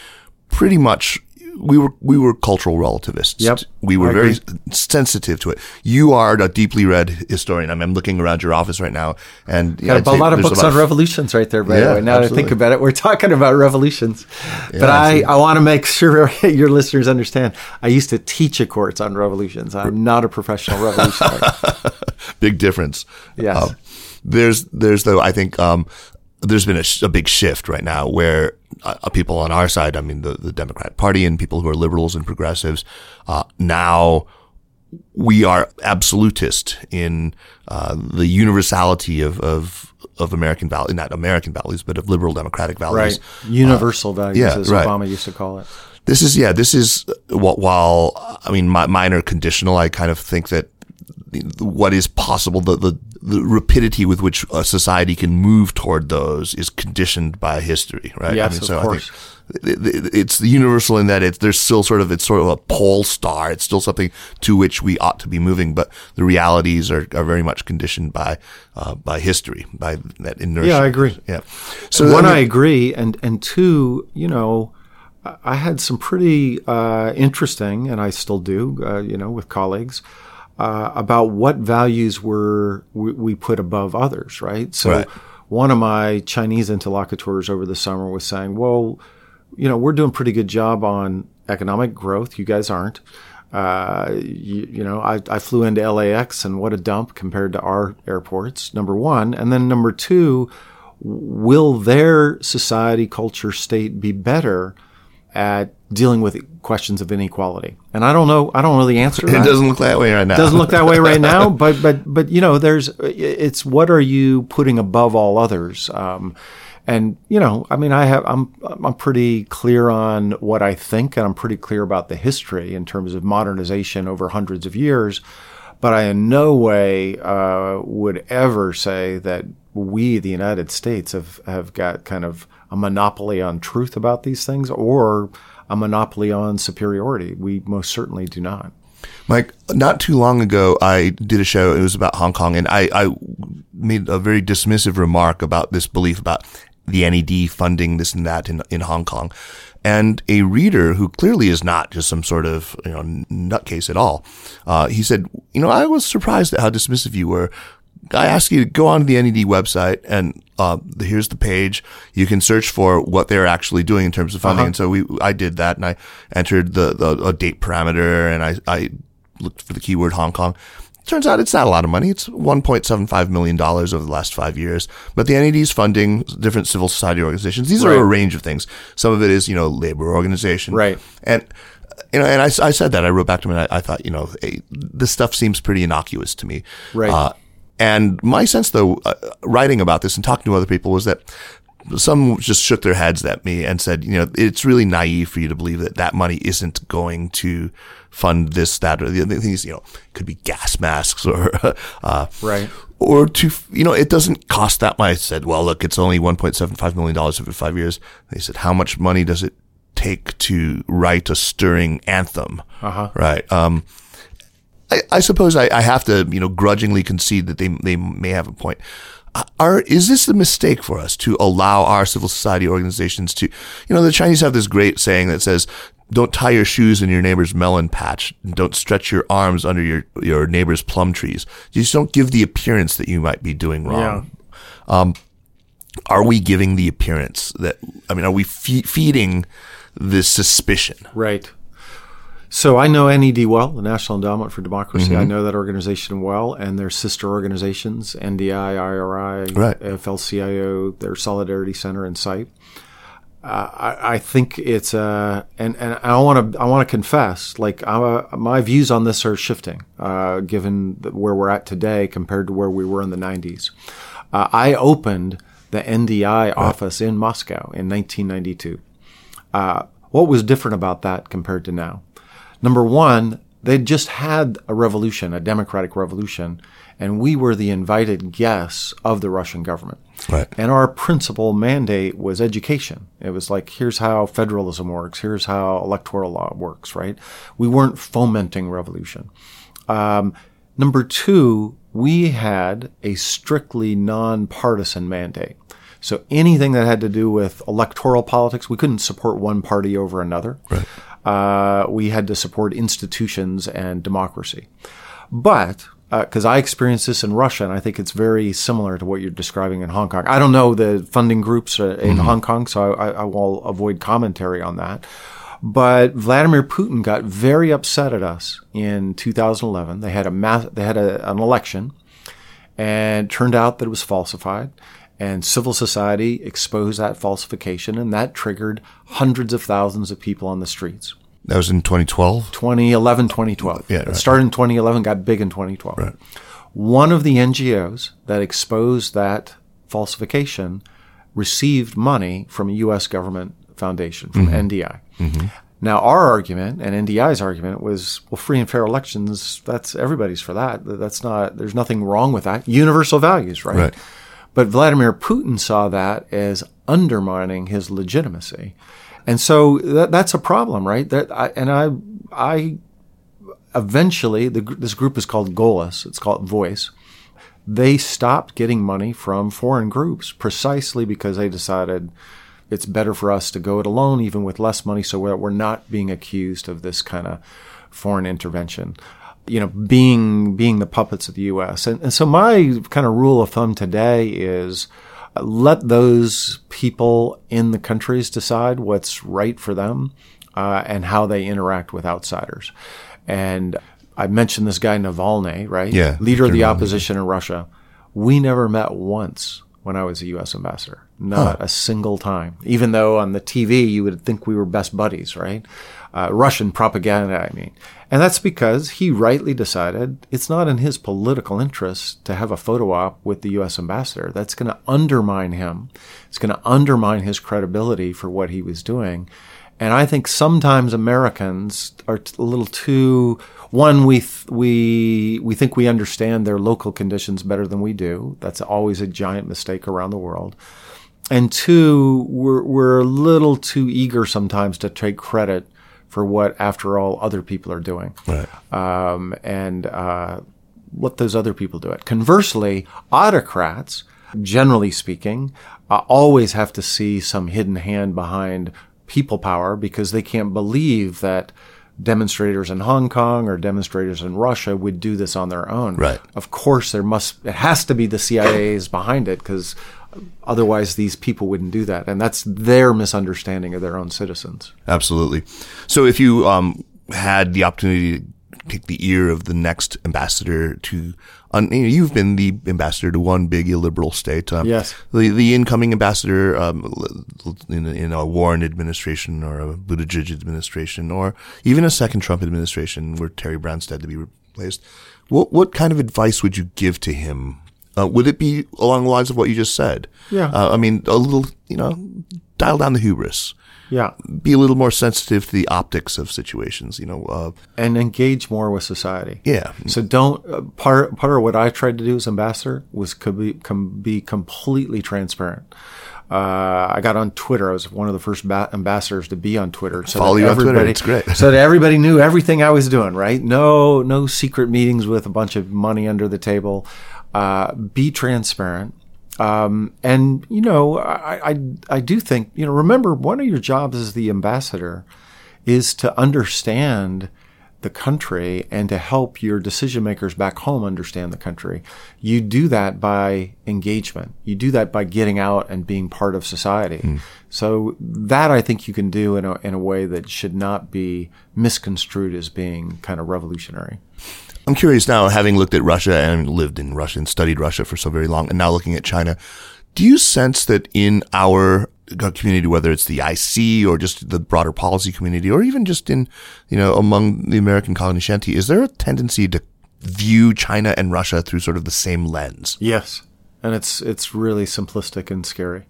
pretty much we were we were cultural relativists. Yep. We were very sensitive to it. You are a deeply read historian. I mean, I'm looking around your office right now, and yeah, Got a lot of books on revolutions right there, by Yeah, the way. Now that I think about it, we're talking about revolutions. but I I. I want to make sure your listeners understand I used to teach a course on revolutions. I'm not a professional revolutionary. big difference. Yes. Um, there's there's though I think um, there's been a, sh- a big shift right now where uh, uh, people on our side, I mean the the Democratic Party and people who are liberals and progressives, uh, now we are absolutist in uh, the universality of, of of American values, not American values, but of liberal democratic values. right. Universal values, yeah, as right. Obama used to call it. This is yeah. This is uh, while I mean my, mine are conditional. I kind of think that what is possible, the, the the rapidity with which a society can move toward those is conditioned by history, right? Yes, of course. I think it- it- it's the universal in that it's there's still sort of it's sort of a pole star. It's still something to which we ought to be moving, but the realities are, are very much conditioned by uh, by history, by that inertia. Yeah, I agree. Yeah. So one, I I agree, and and two, you know, I- I had some pretty uh, interesting, and I still do, uh, you know, with colleagues uh, about what values were we, we put above others, right? So. Right. One of my Chinese interlocutors over the summer was saying, "Well, you know, we're doing a pretty good job on economic growth. You guys aren't. Uh, you, you know, I, I flew into LAX and what a dump compared to our airports, number one. And then number two, will their society, culture, state be better at dealing with questions of inequality? And I don't know. I don't know the answer. To it doesn't look that way right now. doesn't look that way right now, but but but you know, there's it's what are you putting above all others? Um, and you know, I mean, I have I'm I'm pretty clear on what I think, and I'm pretty clear about the history in terms of modernization over hundreds of years. But I in no way uh, would ever say that we, the United States, have have got kind of a monopoly on truth about these things or a monopoly on superiority. We most certainly do not. Mike, not too long ago, I did a show. It was about Hong Kong, and I, I made a very dismissive remark about this belief about the NED funding this and that in, in Hong Kong. And a reader who clearly is not just some sort of you know nutcase at all, uh, he said, "You know, I was surprised at how dismissive you were." I asked you to go onto the NED website and uh, here's the page. You can search for what they're actually doing in terms of funding. And so we, I did that and I entered the, the a date parameter and I, I looked for the keyword Hong Kong. Turns out it's not a lot of money. It's $1.75 million over the last five years. But the NED is funding different civil society organizations. These are a range of things. Some of it is, you know, labor organization. Right. And, you know, and I, I said that. I wrote back to him and I, I thought, you know, hey, this stuff seems pretty innocuous to me. Right. Uh, and my sense, though, uh, writing about this and talking to other people was that some just shook their heads at me and said, you know, it's really naive for you to believe that that money isn't going to fund this, that, or the other things, you know, could be gas masks or, uh, Right. Or to, you know, it doesn't cost that much. I said, well, look, it's only $1.75 million over five years. They said, how much money does it take to write a stirring anthem? Uh-huh. Right. Um, I, I suppose I, I have to, you know, grudgingly concede that they they may have a point. Are is this a mistake for us to allow our civil society organizations to, you know, the Chinese have this great saying that says, "Don't tie your shoes in your neighbor's melon patch. and Don't stretch your arms under your your neighbor's plum trees. You just don't give the appearance that you might be doing wrong." Um, are we giving the appearance that I mean, are we fe- feeding this suspicion? Right. So I know NED well, the National Endowment for Democracy. I know that organization well, and their sister organizations, NDI, IRI, Right. FLCIO, their Solidarity Center and CIPE. Uh, I, I think it's uh, and and I want to I want to confess, like uh, my views on this are shifting, uh, given where we're at today compared to where we were in the '90s. Uh, I opened the NDI office in Moscow in 1992. Uh, what was different about that compared to now? Number one, they'd just had a revolution, a democratic revolution, and we were the invited guests of the Russian government. Right. And our principal mandate was education. It was like, here's how federalism works, here's how electoral law works, right? We weren't fomenting revolution. Um, number two, we had a strictly nonpartisan mandate. So anything that had to do with electoral politics, we couldn't support one party over another. Right. Uh, we had to support institutions and democracy. But because uh, I experienced this in Russia, and I think it's very similar to what you're describing in Hong Kong. I don't know the funding groups uh, in mm-hmm. Hong Kong, so I, I, will avoid commentary on that. But Vladimir Putin got very upset at us in 2011. They had a mass, they had a, an election, and turned out that it was falsified. And civil society exposed that falsification, and that triggered hundreds of thousands of people on the streets. That was in 2012? 2011, 2012. Yeah. Right. It started in 2011, got big in 2012. Right. One of the NGOs that exposed that falsification received money from a U.S. government foundation, from mm-hmm. NDI. Mm-hmm. Now, our argument and NDI's argument was, well, free and fair elections, that's everybody's for that. That's not, there's nothing wrong with that. Universal values, right? right. But Vladimir Putin saw that as undermining his legitimacy. And so that, that's a problem, right? That I, and I, I eventually, the, this group is called Golos. It's called Voice. They stopped getting money from foreign groups precisely because they decided it's better for us to go it alone, even with less money, so that we're not being accused of this kind of foreign intervention. You know, being being the puppets of the U.S. And, and so my kind of rule of thumb today is let those people in the countries decide what's right for them uh, and how they interact with outsiders. And I mentioned this guy Navalny, right? Yeah, leader of the opposition in Russia. We never met once when I was a U.S. ambassador. Not huh. a single time. Even though on the TV you would think we were best buddies, right? Uh, Russian propaganda, I mean. And that's because he rightly decided it's not in his political interest to have a photo op with the U.S. ambassador. That's going to undermine him. It's going to undermine his credibility for what he was doing. And I think sometimes Americans are a little too one we th- we we think we understand their local conditions better than we do. That's always a giant mistake around the world. And two, we're we're a little too eager sometimes to take credit for what, after all, other people are doing. Right. Um, and uh, let those other people do it. Conversely, autocrats, generally speaking, uh, always have to see some hidden hand behind people power because they can't believe that demonstrators in Hong Kong or demonstrators in Russia would do this on their own. Right. Of course, there must it has to be the CIA's behind it because otherwise these people wouldn't do that, and that's their misunderstanding of their own citizens. Absolutely. So if you um, had the opportunity to take the ear of the next ambassador to you know, you've been the ambassador to one big illiberal state. Um, yes. The, the incoming ambassador um, in, in, a Warren administration or a Buttigieg administration or even a second Trump administration where Terry Branstad to be replaced. What, what kind of advice would you give to him? Uh, would it be along the lines of what you just said? Yeah. Uh, I mean, a little, you know, dial down the hubris. Yeah. Be a little more sensitive to the optics of situations, you know. Uh, and engage more with society. Yeah. So don't, uh, part, part of what I tried to do as ambassador was could be, com, be completely transparent. Uh, I got on Twitter. I was one of the first ba- ambassadors to be on Twitter. So Follow you on Twitter. It's great. so that everybody knew everything I was doing, right? No, no secret meetings with a bunch of money under the table. Uh, be transparent um, and you know, I, I, I do think you know. Remember, one of your jobs as the ambassador is to understand the country and to help your decision makers back home understand the country. You do that by engagement. You do that by getting out and being part of society. Mm. So that I think you can do in a, in a way that should not be misconstrued as being kind of revolutionary. I'm curious now, having looked at Russia and lived in Russia and studied Russia for so very long, and now looking at China, do you sense that in our community, whether it's the IC or just the broader policy community, or even just in, you know, among the American cognoscenti, is there a tendency to view China and Russia through sort of the same lens? Yes. And it's, it's really simplistic and scary.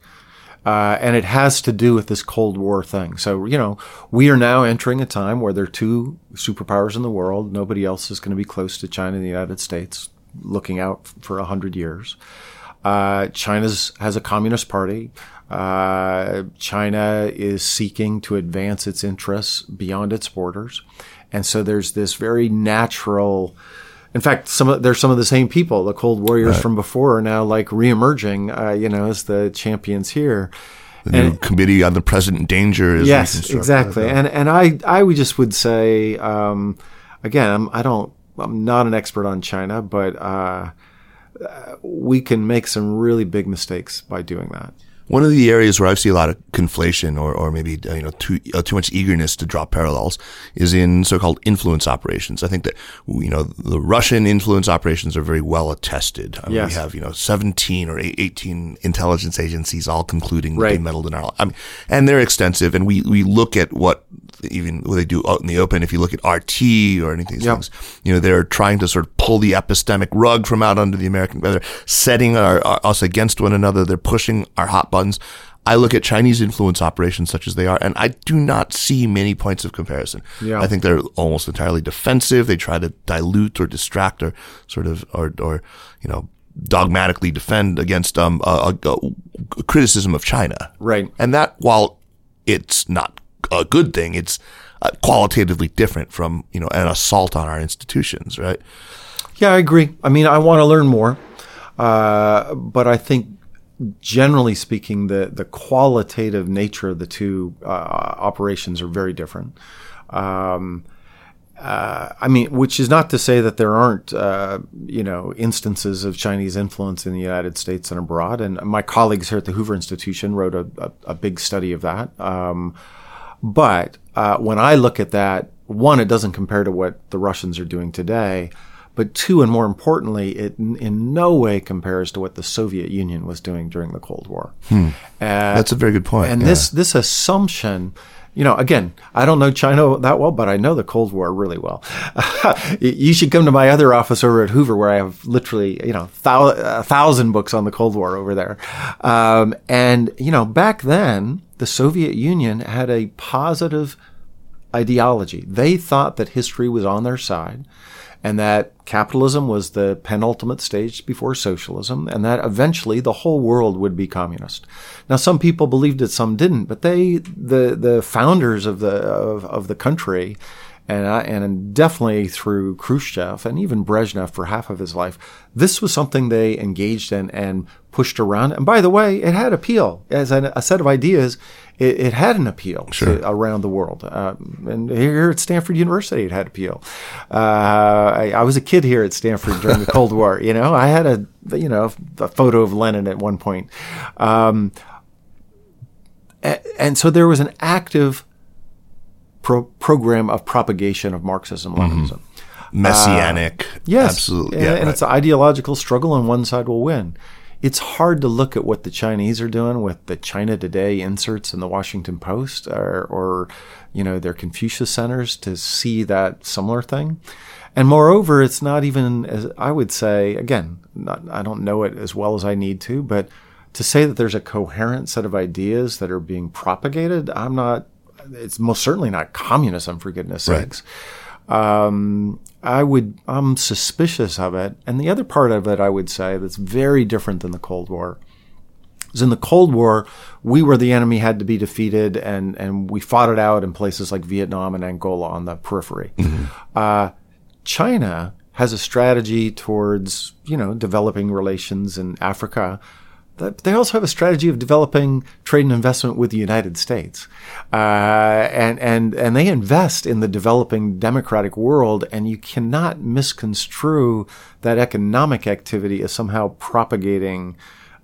Uh, and it has to do with this Cold War thing. So, you know, we are now entering a time where there are two superpowers in the world. Nobody else is going to be close to China and the United States, looking out for a hundred years. Uh, China has a communist party. Uh, China is seeking to advance its interests beyond its borders. And so there's this very natural in fact, some of, there's some of the same people. The Cold Warriors right. from before are now like reemerging, uh, you know, as the champions here. the new and, committee on the present danger is yes, exactly. And and I I would just would say um, again I'm, I don't I'm not an expert on China, but uh, we can make some really big mistakes by doing that. One of the areas where I see a lot of conflation or, or maybe, you know, too, uh, too much eagerness to draw parallels is in so-called influence operations. I think that, you know, the Russian influence operations are very well attested. I mean, yes. We have, you know, 17 or 18 intelligence agencies all concluding right. they meddled in our, I mean, and they're extensive. And we, we look at what even what they do out in the open. If you look at RT or anything yep. things, you know, they're trying to sort of pull the epistemic rug from out under the American, they're setting our, our, us against one another. They're pushing our hot buttons. I look at Chinese influence operations such as they are, and I do not see many points of comparison. Yeah. I think they're almost entirely defensive. They try to dilute or distract or sort of, or, or, you know, dogmatically defend against um, a, a, a criticism of China. Right. And that, while it's not a good thing. It's uh, qualitatively different from, you know, an assault on our institutions, right? Yeah, I agree. I mean, I want to learn more. Uh, but I think generally speaking, the, the qualitative nature of the two uh, operations are very different. Um, uh, I mean, which is not to say that there aren't, uh, you know, instances of Chinese influence in the United States and abroad. And my colleagues here at the Hoover Institution wrote a, a, a big study of that. Um, but uh, when I look at that, one, it doesn't compare to what the Russians are doing today. But two, and more importantly, it in no way compares to what the Soviet Union was doing during the Cold War. Hmm. Uh, That's a very good point. And yeah. this this assumption, you know, again, I don't know China that well, but I know the Cold War really well. you should come to my other office over at Hoover, where I have literally, you know, thou- a thousand books on the Cold War over there. Um, and you know, back then, the Soviet Union had a positive ideology. They thought that history was on their side and that capitalism was the penultimate stage before socialism and that eventually the whole world would be communist. Now some people believed it, some didn't, but they the the founders of the of, of the country and I, and definitely through Khrushchev and even Brezhnev for half of his life, this was something they engaged in and pushed around. And by the way, it had appeal as a, a set of ideas. It, it had an appeal sure. to, around the world. Uh, and here at Stanford University, it had appeal. Uh, I, I, was a kid here at Stanford during the Cold War. You know, I had a you know a photo of Lenin at one point. Um, and so there was an active pro- program of propagation of Marxism Leninism. Mm-hmm. Messianic. Uh, yes. Absolutely. Yeah, and, and right. it's an ideological struggle, and one side will win. It's hard to look at what the Chinese are doing with the China Today inserts in the Washington Post or, or you know, their Confucius centers to see that similar thing. And moreover, it's not even, as I would say, again, not, I don't know it as well as I need to, but to say that there's a coherent set of ideas that are being propagated, I'm not it's most certainly not communism for goodness right. sakes. Um, I would, I'm suspicious of it. And the other part of it, I would say, that's very different than the Cold War is in the Cold War, we were the enemy, had to be defeated, and, and we fought it out in places like Vietnam and Angola on the periphery. Mm-hmm. Uh, China has a strategy towards, you know, developing relations in Africa they also have a strategy of developing trade and investment with the United States, uh, and and and they invest in the developing democratic world, and you cannot misconstrue that economic activity as somehow propagating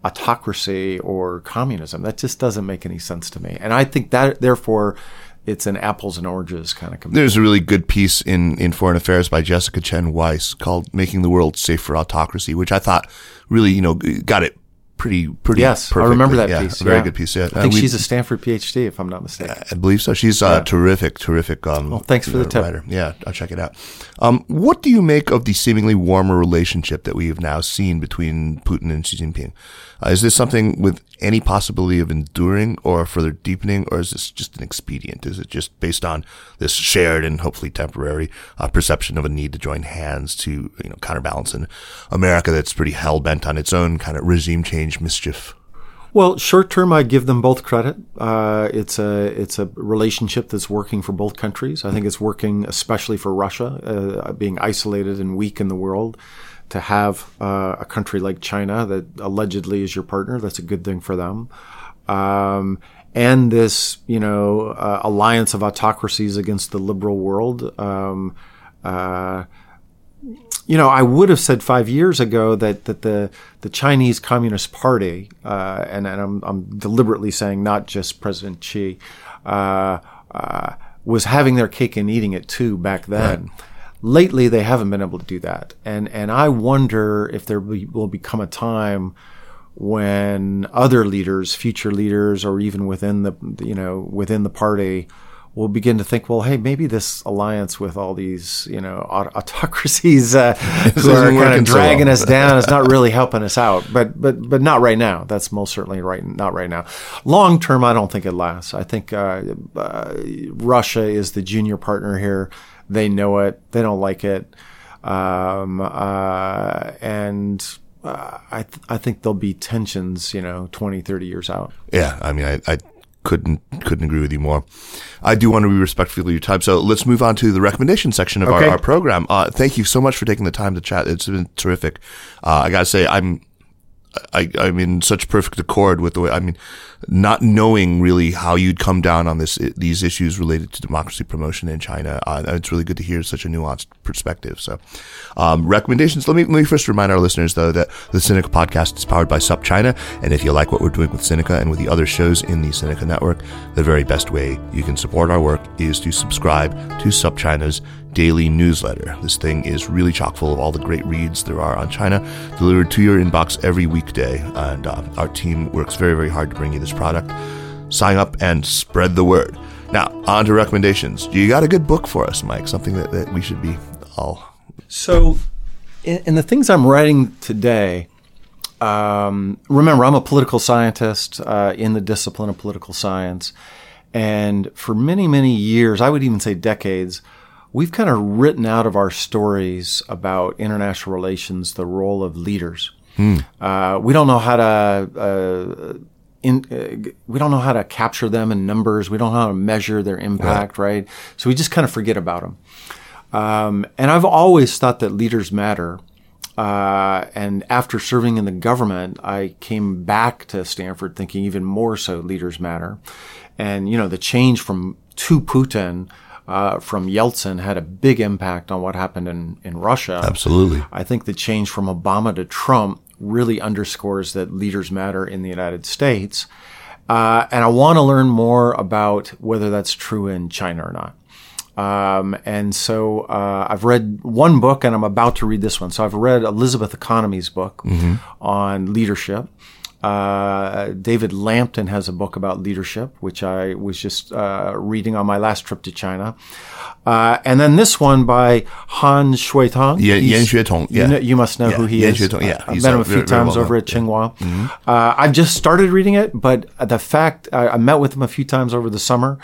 autocracy or communism. That just doesn't make any sense to me, and I think that therefore it's an apples and oranges kind of comparison. There's a really good piece in, in Foreign Affairs by Jessica Chen Weiss called Making the World Safe for Autocracy, which I thought really, you know, got it pretty pretty. Yes, perfectly. I remember that yeah, piece. A very yeah. good piece. Yeah, I think uh, she's a Stanford PhD, if I'm not mistaken. I believe so. She's a terrific, terrific. Um, well, thanks for the tip. Writer. Yeah, I'll check it out. Um, what do you make of the seemingly warmer relationship that we have now seen between Putin and Xi Jinping? Uh, is this something with any possibility of enduring or further deepening, or is this just an expedient? Is it just based on this shared and hopefully temporary uh, perception of a need to join hands to you know counterbalance an America that's pretty hell bent on its own kind of regime change mischief? Well, short term, I give them both credit. Uh, it's a it's a relationship that's working for both countries. I think it's working especially for Russia, uh, being isolated and weak in the world. To have uh, a country like China that allegedly is your partner, that's a good thing for them. um, and this, you know, uh, alliance of autocracies against the liberal world. Um, uh, you know, I would have said five years ago that, that the the Chinese Communist Party, uh, and, and I'm, I'm, deliberately saying not just President Xi, uh, uh, was having their cake and eating it too back then. Right. Lately, they haven't been able to do that, and and I wonder if there be, will become a time when other leaders, future leaders, or even within the you know within the party, will begin to think, well, hey, maybe this alliance with all these you know autocracies uh, who are kind of dragging so us down is not really helping us out. But but but not right now. That's most certainly right. Not right now. Long term, I don't think it lasts. I think uh, uh, Russia is the junior partner here. They know it. They don't like it. Um, uh, and uh, I th- I think there'll be tensions, you know, 20, 30 years out. Yeah, I mean, I, I couldn't couldn't agree with you more. I do want to be respectful of your time, so let's move on to the recommendation section of okay. our, our, program. Uh, thank you so much for taking the time to chat. It's been terrific. Uh, I gotta say, I'm I, I'm in such perfect accord with the way, I mean, not knowing really how you'd come down on this, these issues related to democracy promotion in China. Uh, it's really good to hear such a nuanced perspective. So, um, recommendations. Let me, let me first remind our listeners though that the Sinica podcast is powered by SupChina. And if you like what we're doing with Sinica and with the other shows in the Sinica network, the very best way you can support our work is to subscribe to SupChina's daily newsletter. This thing is really chock full of all the great reads there are on China, delivered to your inbox every weekday. And uh, our team works very, very hard to bring you this product. Sign up and spread the word. Now, on to recommendations. You got a good book for us, Mike, something that, that we should be all. So, in, the things I'm writing today, um, remember, I'm a political scientist uh, in the discipline of political science. And for many, many years, I would even say decades, we've kind of written out of our stories about international relations the role of leaders. Hmm. Uh, we don't know how to. Uh, in, uh, we don't know how to capture them in numbers. We don't know how to measure their impact, yeah. right? So we just kind of forget about them. Um, and I've always thought that leaders matter. Uh, and after serving in the government, I came back to Stanford thinking even more so leaders matter. And, you know, the change from to Putin uh, from Yeltsin had a big impact on what happened in, in Russia. Absolutely. I think the change from Obama to Trump really underscores that leaders matter in the United States. Uh, and I want to learn more about whether that's true in China or not. Um, and so uh, I've read one book, and I'm about to read this one. So I've read Elizabeth Economy's book mm-hmm. on leadership. Uh, David Lampton has a book about leadership, which I was just uh, reading on my last trip to China. Uh, and then this one by Yan Xuetong. Yeah, Yan Xuetong. Yeah. You, know, you, must know yeah, who he Yan is. Xuetong, yeah. I've met him a few very, times very well over at Tsinghua. Yeah. Mm-hmm. Uh, I've just started reading it, but the fact I met with him a few times over the summer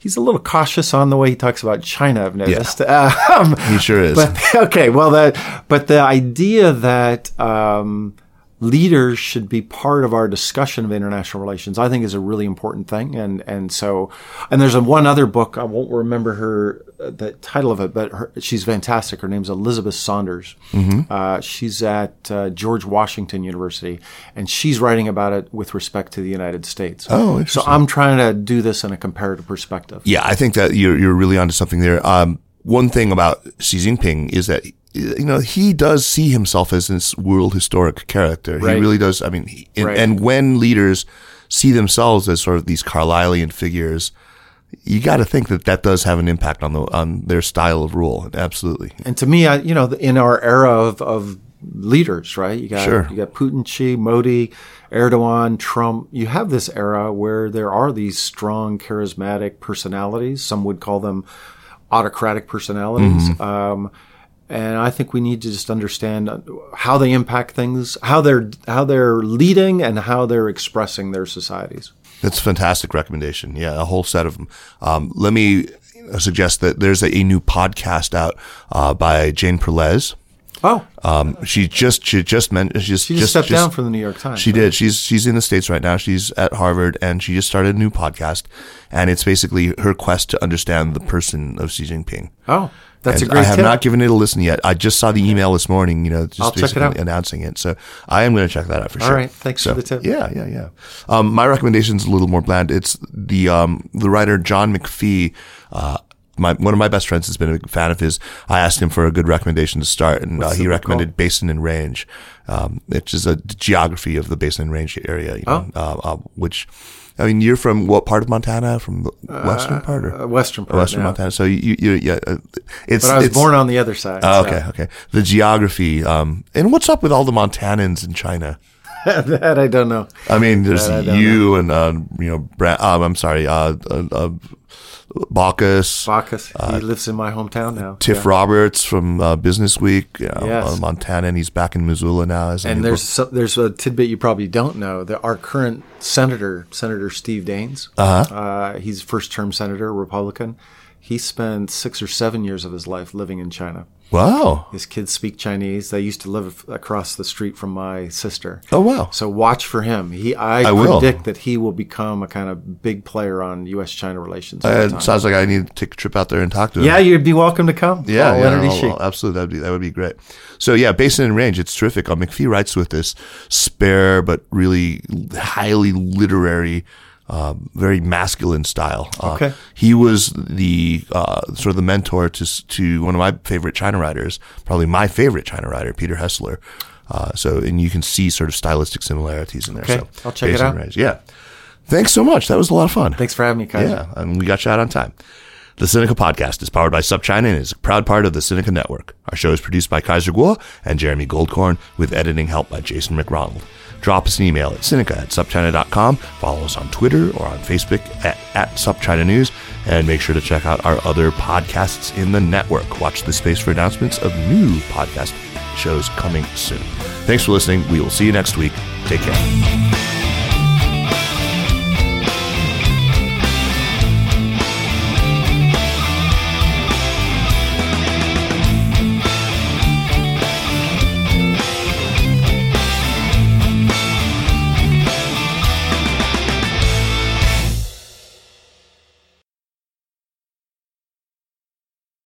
he's a little cautious on the way he talks about China. I've noticed. Yeah. Um, he sure is. But okay, well, that but the idea that um, leaders should be part of our discussion of international relations, I think is a really important thing. And, and so, and there's a, one other book, I won't remember her, uh, the title of it, but her, she's fantastic. Her name's Elizabeth Saunders. Mm-hmm. Uh, she's at uh, George Washington University and she's writing about it with respect to the United States. Oh, So I'm trying to do this in a comparative perspective. Yeah, I think that you're, you're really onto something there. Um, one thing about Xi Jinping is that you know, he does see himself as this world historic character. Right. He really does. I mean, he, and, right. and, when leaders see themselves as sort of these Carlylean figures, you got to think that that does have an impact on the on their style of rule. Absolutely. And to me, I, you know, in our era of, of leaders, right? You got sure. you got Putin, Xi, Modi, Erdogan, Trump. You have this era where there are these strong, charismatic personalities. Some would call them autocratic personalities. Mm-hmm. Um, and I think we need to just understand how they impact things, how they're how they're leading, and how they're expressing their societies. That's a fantastic recommendation. Yeah, a whole set of them. Um, let me suggest that there's a, a new podcast out uh, by Jane Perlez. Oh, Um, she just she just meant she just she just, stepped down from the New York Times. She did. She's she's in the states right now. She's at Harvard, and she just started a new podcast, and it's basically her quest to understand the person of Xi Jinping. Oh, that's And a great I have tip. not given it a listen yet. I just saw the email this morning. You know, just I'll check it basically out. announcing it. So I am going to check that out for All sure. right. Thanks for the tip. Yeah, yeah, yeah. Um, my recommendation's a little more bland. It's the um, the writer John McPhee. Uh, my, one of my best friends has been a big fan of his. I asked him for a good recommendation to start, and uh, he recommended Basin and Range, um, which is a geography of the Basin and Range area. You know, uh, uh, which, I mean, you're from what part of Montana? From the western part or Uh, western part. western yeah. Montana? So you, you yeah, uh, it's. But I was it's, born on the other side. Oh, so okay, okay. The geography, um, and what's up with all the Montanans in China? that I don't know. I mean, there's That I don't you and uh, you know, Brad, um, I'm sorry, uh, uh, uh, Bacchus, Bacchus. he lives in my hometown now. Uh, Tiff Yeah. Roberts from uh, Business Week, you know, Yes. uh, Montana, and he's back in Missoula now. As And there's so, there's a tidbit you probably don't know that our current senator, Senator Steve Daines, uh-huh. he's first term senator, Republican. He spent six or seven years of his life living in China. wow, His kids speak Chinese. They used to live across the street from my sister. oh wow, So watch for him. He, I, I will. predict that he will become a kind of big player on U.S.-China relations. Uh, it sounds like I need to take a trip out there and talk to him. yeah, you'd be welcome to come. Yeah, All yeah, Leonard no, Ishii. well, absolutely. That'd be that would be great. So yeah, Basin and Range, it's terrific. Uh, McPhee writes with this spare but really highly literary, um, very masculine style. Uh, Okay. He was the uh, sort of the mentor to to one of my favorite China writers, probably my favorite China writer, Peter Hessler. Uh, so and you can see sort of stylistic similarities in there. Okay, so I'll check it out. yeah. Thanks so much. That was a lot of fun. Thanks for having me, Kaiser. Yeah, and we got you out on time. The Sinica podcast is powered by SupChina and is a proud part of the Sinica network. Our show is produced by Kaiser Kuo and Jeremy Goldkorn with editing help by Jason McRonald. Drop us an email at Sinica at SupChina.com. Follow us on Twitter or on Facebook at, at SupChina News. And make sure to check out our other podcasts in the network. Watch the space for announcements of new podcast shows coming soon. Thanks for listening. We will see you next week. Take care.